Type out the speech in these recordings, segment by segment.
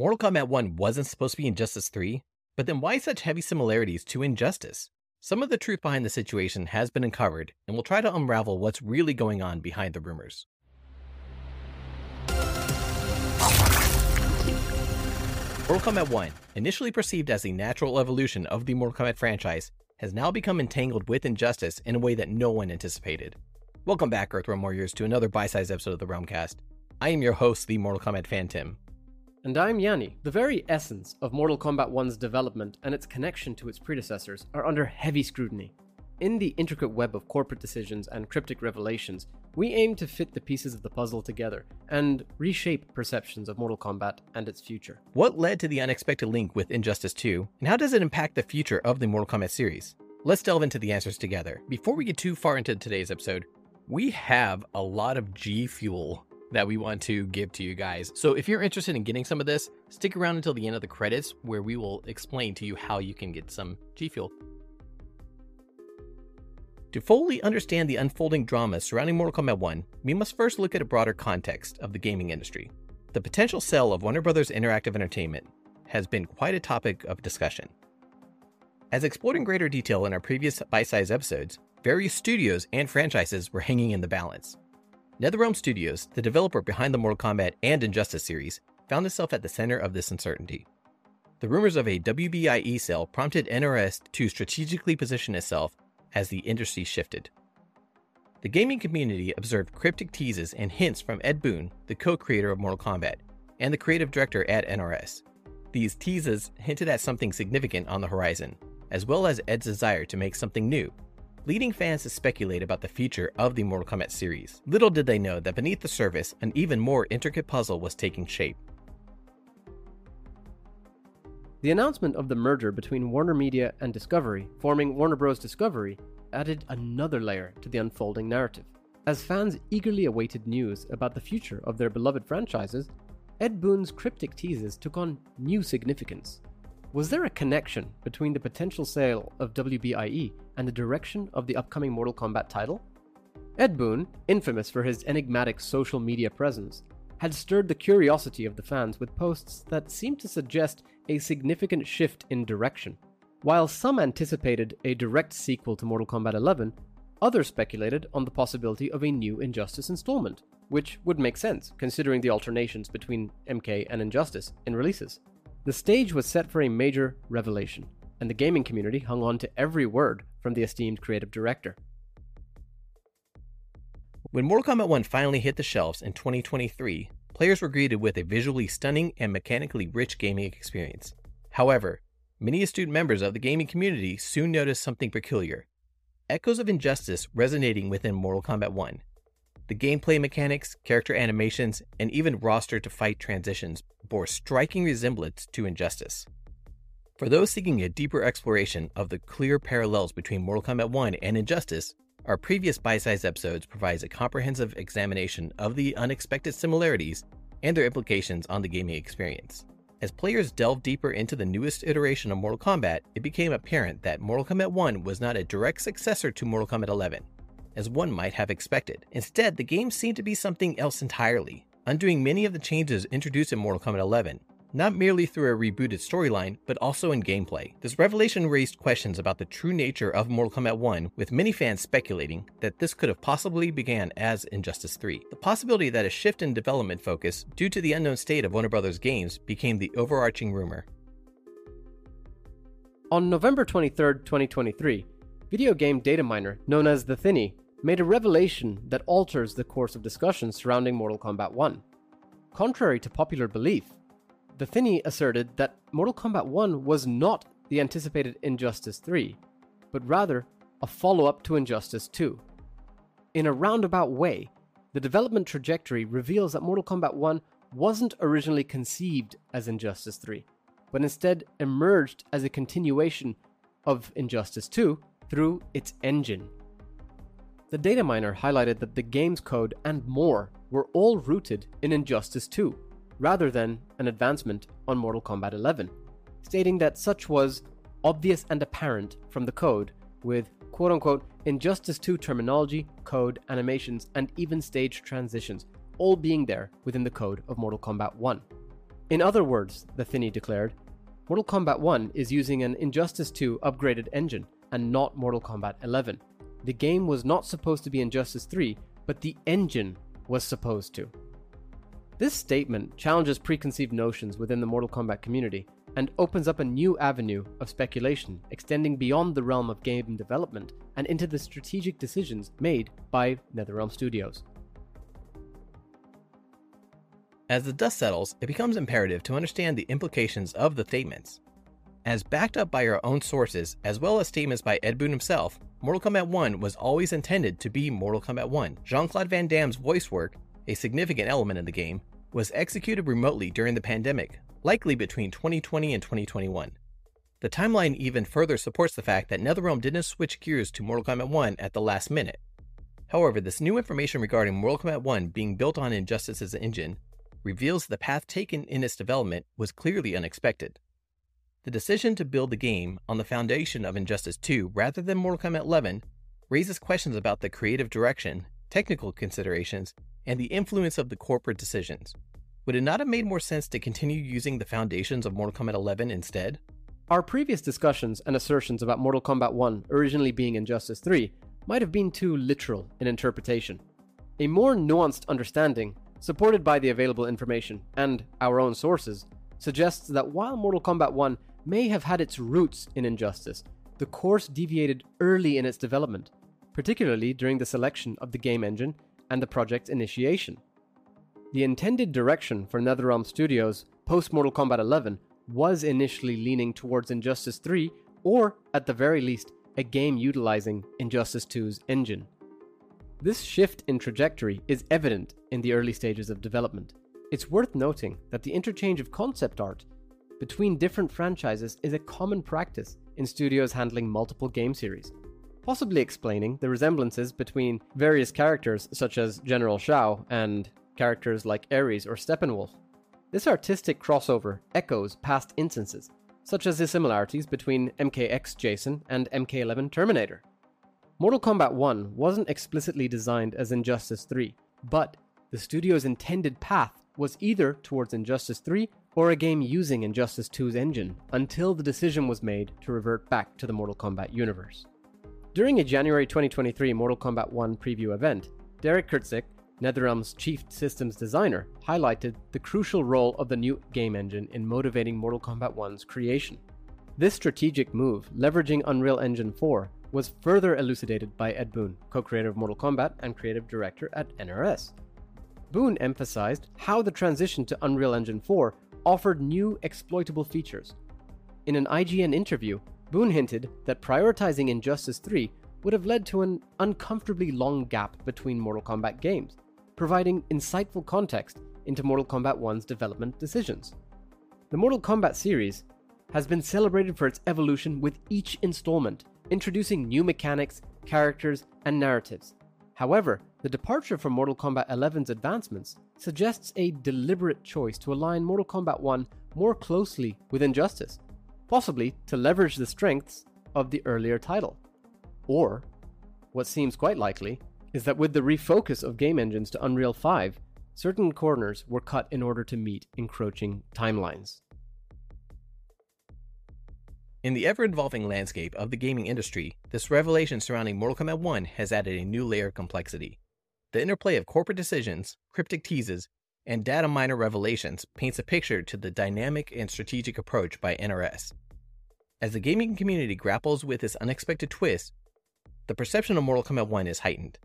Mortal Kombat 1 wasn't supposed to be Injustice 3, but then why such heavy similarities to Injustice? Some of the truth behind the situation has been uncovered, and we'll try to unravel what's really going on behind the rumors. Mortal Kombat 1, initially perceived as the natural evolution of the Mortal Kombat franchise, has now become entangled with Injustice in a way that no one anticipated. Welcome back, Earthrealm Warriors, to another bite-sized episode of the Realmcast. I am your host, the Mortal Kombat fan Tim. And I'm Yanni. The very essence of Mortal Kombat 1's development and its connection to its predecessors are under heavy scrutiny. In the intricate web of corporate decisions and cryptic revelations, we aim to fit the pieces of the puzzle together and reshape perceptions of Mortal Kombat and its future. What led to the unexpected link with Injustice 2, and how does it impact the future of the Mortal Kombat series? Let's delve into the answers together. Before we get too far into today's episode, we have a lot of G Fuel that we want to give to you guys. So if you're interested in getting some of this, stick around until the end of the credits where we will explain to you how you can get some G Fuel. To fully understand the unfolding drama surrounding Mortal Kombat 1, we must first look at a broader context of the gaming industry. The potential sale of Warner Brothers Interactive Entertainment has been quite a topic of discussion. As explored in greater detail in our previous bite sized episodes, various studios and franchises were hanging in the balance. NetherRealm Studios, the developer behind the Mortal Kombat and Injustice series, found itself at the center of this uncertainty. The rumors of a WBIE sale prompted NRS to strategically position itself as the industry shifted. The gaming community observed cryptic teases and hints from Ed Boon, the co creator of Mortal Kombat, and the creative director at NRS. These teases hinted at something significant on the horizon, as well as Ed's desire to make something new, leading fans to speculate about the future of the Mortal Kombat series. Little did they know that beneath the surface, an even more intricate puzzle was taking shape. The announcement of the merger between Warner Media and Discovery, forming Warner Bros. Discovery, added another layer to the unfolding narrative. As fans eagerly awaited news about the future of their beloved franchises, Ed Boon's cryptic teases took on new significance. Was there a connection between the potential sale of WBIE and the direction of the upcoming Mortal Kombat title? Ed Boon, infamous for his enigmatic social media presence, had stirred the curiosity of the fans with posts that seemed to suggest a significant shift in direction. While some anticipated a direct sequel to Mortal Kombat 11, others speculated on the possibility of a new Injustice installment, which would make sense considering the alternations between MK and Injustice in releases. The stage was set for a major revelation, and the gaming community hung on to every word from the esteemed creative director. When Mortal Kombat 1 finally hit the shelves in 2023, players were greeted with a visually stunning and mechanically rich gaming experience. However, many astute members of the gaming community soon noticed something peculiar echoes of injustice resonating within Mortal Kombat 1. The gameplay mechanics, character animations, and even roster to fight transitions bore striking resemblance to Injustice. For those seeking a deeper exploration of the clear parallels between Mortal Kombat 1 and Injustice, our previous bite-sized episodes provides a comprehensive examination of the unexpected similarities and their implications on the gaming experience. As players delved deeper into the newest iteration of Mortal Kombat, it became apparent that Mortal Kombat 1 was not a direct successor to Mortal Kombat 11, as one might have expected. Instead, the game seemed to be something else entirely, undoing many of the changes introduced in Mortal Kombat 11, not merely through a rebooted storyline, but also in gameplay. This revelation raised questions about the true nature of Mortal Kombat 1, with many fans speculating that this could have possibly began as Injustice 3. The possibility that a shift in development focus due to the unknown state of Warner Bros. games became the overarching rumor. On November 23, 2023, video game data miner known as The Thinny made a revelation that alters the course of discussions surrounding Mortal Kombat 1. Contrary to popular belief, The Thinny asserted that Mortal Kombat 1 was not the anticipated Injustice 3, but rather a follow up to Injustice 2. In a roundabout way, the development trajectory reveals that Mortal Kombat 1 wasn't originally conceived as Injustice 3, but instead emerged as a continuation of Injustice 2 through its engine. The data miner highlighted that the game's code and more were all rooted in Injustice 2, rather than an advancement on Mortal Kombat 11, stating that such was obvious and apparent from the code, with quote unquote Injustice 2 terminology, code, animations, and even stage transitions all being there within the code of Mortal Kombat 1. In other words, the Thinny declared, Mortal Kombat 1 is using an Injustice 2 upgraded engine and not Mortal Kombat 11. The game was not supposed to be Injustice 3, but the engine was supposed to. This statement challenges preconceived notions within the Mortal Kombat community and opens up a new avenue of speculation extending beyond the realm of game development and into the strategic decisions made by NetherRealm Studios. As the dust settles, it becomes imperative to understand the implications of the statements. As backed up by our own sources, as well as statements by Ed Boon himself, Mortal Kombat 1 was always intended to be Mortal Kombat 1. Jean Claude Van Damme's voice work, a significant element in the game, was executed remotely during the pandemic, likely between 2020 and 2021. The timeline even further supports the fact that NetherRealm didn't switch gears to Mortal Kombat 1 at the last minute. However, this new information regarding Mortal Kombat 1 being built on Injustice's engine reveals the path taken in its development was clearly unexpected. The decision to build the game on the foundation of Injustice 2 rather than Mortal Kombat 11 raises questions about the creative direction, technical considerations, and the influence of the corporate decisions. Would it not have made more sense to continue using the foundations of Mortal Kombat 11 instead? Our previous discussions and assertions about Mortal Kombat 1 originally being Injustice 3 might have been too literal in interpretation. A more nuanced understanding supported by the available information and our own sources, suggests that while Mortal Kombat 1 may have had its roots in injustice, the course deviated early in its development, particularly during the selection of the game engine and the project's initiation. The intended direction for NetherRealm Studios post Mortal Kombat 11 was initially leaning towards Injustice 3, or at the very least, a game utilizing Injustice 2's engine. This shift in trajectory is evident in the early stages of development. It's worth noting that the interchange of concept art between different franchises is a common practice in studios handling multiple game series, possibly explaining the resemblances between various characters such as General Shao and characters like Ares or Steppenwolf. This artistic crossover echoes past instances, such as the similarities between MKX Jason and MK11 Terminator. Mortal Kombat 1 wasn't explicitly designed as Injustice 3, but the studio's intended path was either towards Injustice 3 or a game using Injustice 2's engine until the decision was made to revert back to the Mortal Kombat universe. During a January 2023 Mortal Kombat 1 preview event, Derek Kurtzik, NetherRealm's chief systems designer, highlighted the crucial role of the new game engine in motivating Mortal Kombat 1's creation. This strategic move, leveraging Unreal Engine 4, was further elucidated by Ed Boon, co creator of Mortal Kombat and creative director at NRS. Boon emphasized how the transition to Unreal Engine 4 offered new exploitable features. In an IGN interview, Boon hinted that prioritizing Injustice 3 would have led to an uncomfortably long gap between Mortal Kombat games, providing insightful context into Mortal Kombat 1's development decisions. The Mortal Kombat series has been celebrated for its evolution with each installment, introducing new mechanics, characters, and narratives. However, the departure from Mortal Kombat 11's advancements suggests a deliberate choice to align Mortal Kombat 1 more closely with Injustice, possibly to leverage the strengths of the earlier title. Or, what seems quite likely, is that with the refocus of game engines to Unreal 5, certain corners were cut in order to meet encroaching timelines. In the ever evolving landscape of the gaming industry, this revelation surrounding Mortal Kombat 1 has added a new layer of complexity. The interplay of corporate decisions, cryptic teases, and data miner revelations paints a picture to the dynamic and strategic approach by NRS. As the gaming community grapples with this unexpected twist, the perception of Mortal Kombat 1 is heightened.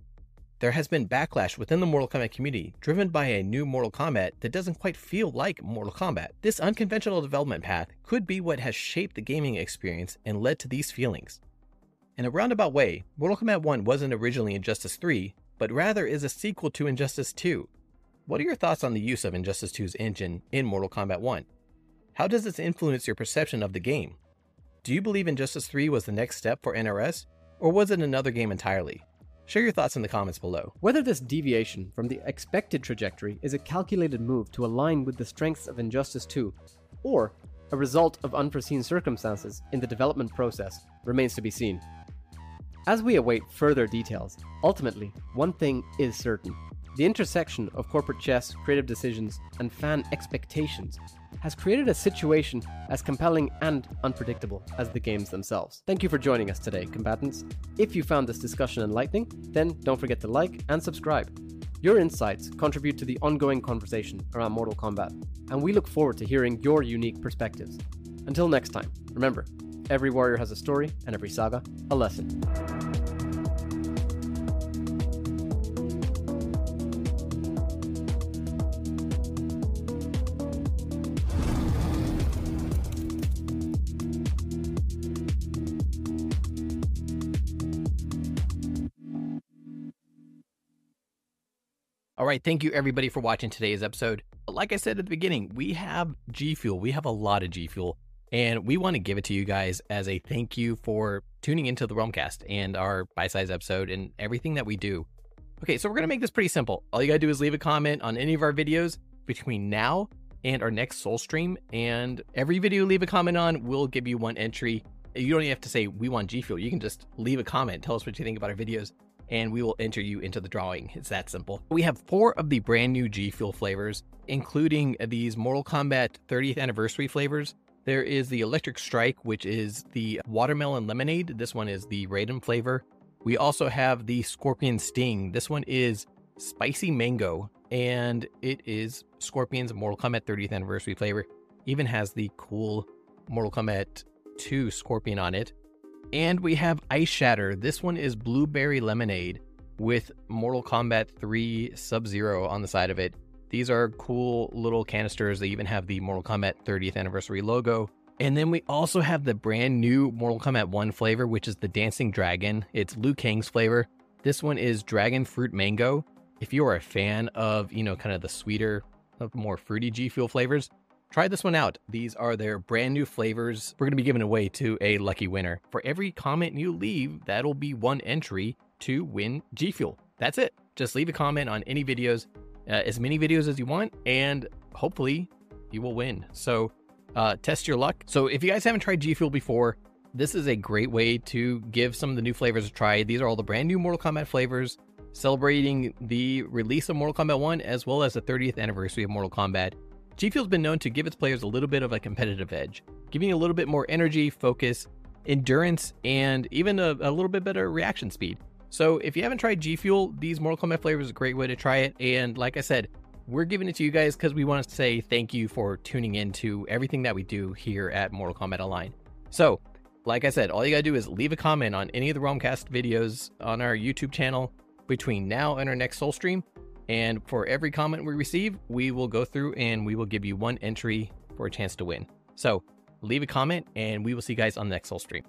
There has been backlash within the Mortal Kombat community driven by a new Mortal Kombat that doesn't quite feel like Mortal Kombat. This unconventional development path could be what has shaped the gaming experience and led to these feelings. In a roundabout way, Mortal Kombat 1 wasn't originally Injustice 3, but rather is a sequel to Injustice 2. What are your thoughts on the use of Injustice 2's engine in Mortal Kombat 1? How does this influence your perception of the game? Do you believe Injustice 3 was the next step for NRS, or was it another game entirely? Share your thoughts in the comments below. Whether this deviation from the expected trajectory is a calculated move to align with the strengths of Injustice 2, or a result of unforeseen circumstances in the development process, remains to be seen. As we await further details, ultimately, one thing is certain. The intersection of corporate chess, creative decisions, and fan expectations has created a situation as compelling and unpredictable as the games themselves. Thank you for joining us today, combatants. If you found this discussion enlightening, then don't forget to like and subscribe. Your insights contribute to the ongoing conversation around Mortal Kombat, and we look forward to hearing your unique perspectives. Until next time, remember, every warrior has a story, and every saga, a lesson. Right, thank you everybody for watching today's episode. Like I said at the beginning, we have G Fuel. We have a lot of G Fuel, and we want to give it to you guys as a thank you for tuning into the Realmcast and our bite size episode and everything that we do. Okay, so we're gonna make this pretty simple. All you gotta do is leave a comment on any of our videos between now and our next Soul stream, and every video you leave a comment on, we'll give you one entry. You don't even have to say we want G Fuel. You can just leave a comment, tell us what you think about our videos, and we will enter you into the drawing. It's that simple. We have four of the brand new G Fuel flavors, including these Mortal Kombat 30th anniversary flavors. There is the Electric Strike, which is the watermelon lemonade. This one is the Raiden flavor. We also have the Scorpion Sting. This one is spicy mango, and it is Scorpion's Mortal Kombat 30th anniversary flavor. Even has the cool Mortal Kombat 2 Scorpion on it. And we have Ice Shatter. This one is Blueberry Lemonade with Mortal Kombat 3 Sub Zero on the side of it. These are cool little canisters. They even have the Mortal Kombat 30th anniversary logo. And then we also have the brand new Mortal Kombat 1 flavor, which is the Dancing Dragon. It's Liu Kang's flavor. This one is Dragon Fruit Mango. If you are a fan of, you know, kind of the sweeter, more fruity G Fuel flavors, Try this one out. These are their brand new flavors. We're going to be giving away to a lucky winner. For every comment you leave, that'll be one entry to win G Fuel. That's it. Just leave a comment on any videos, uh, as many videos as you want, and hopefully you will win. So uh, test your luck. So if you guys haven't tried G Fuel before, this is a great way to give some of the new flavors a try. These are all the brand new Mortal Kombat flavors celebrating the release of Mortal Kombat 1 as well as the 30th anniversary of Mortal Kombat. G Fuel's been known to give its players a little bit of a competitive edge, giving you a little bit more energy, focus, endurance, and even a, a little bit better reaction speed. So if you haven't tried G Fuel, these Mortal Kombat flavors is a great way to try it. And like I said, we're giving it to you guys because we want to say thank you for tuning in to everything that we do here at Mortal Kombat Online. So, like I said, all you gotta do is leave a comment on any of the Realmcast videos on our YouTube channel between now and our next Soul stream, and for every comment we receive, we will go through and we will give you one entry for a chance to win. So leave a comment and we will see you guys on the next Soul stream.